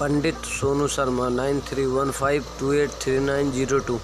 Pandit Sonu Sharma nine three one five two eight three nine zero two.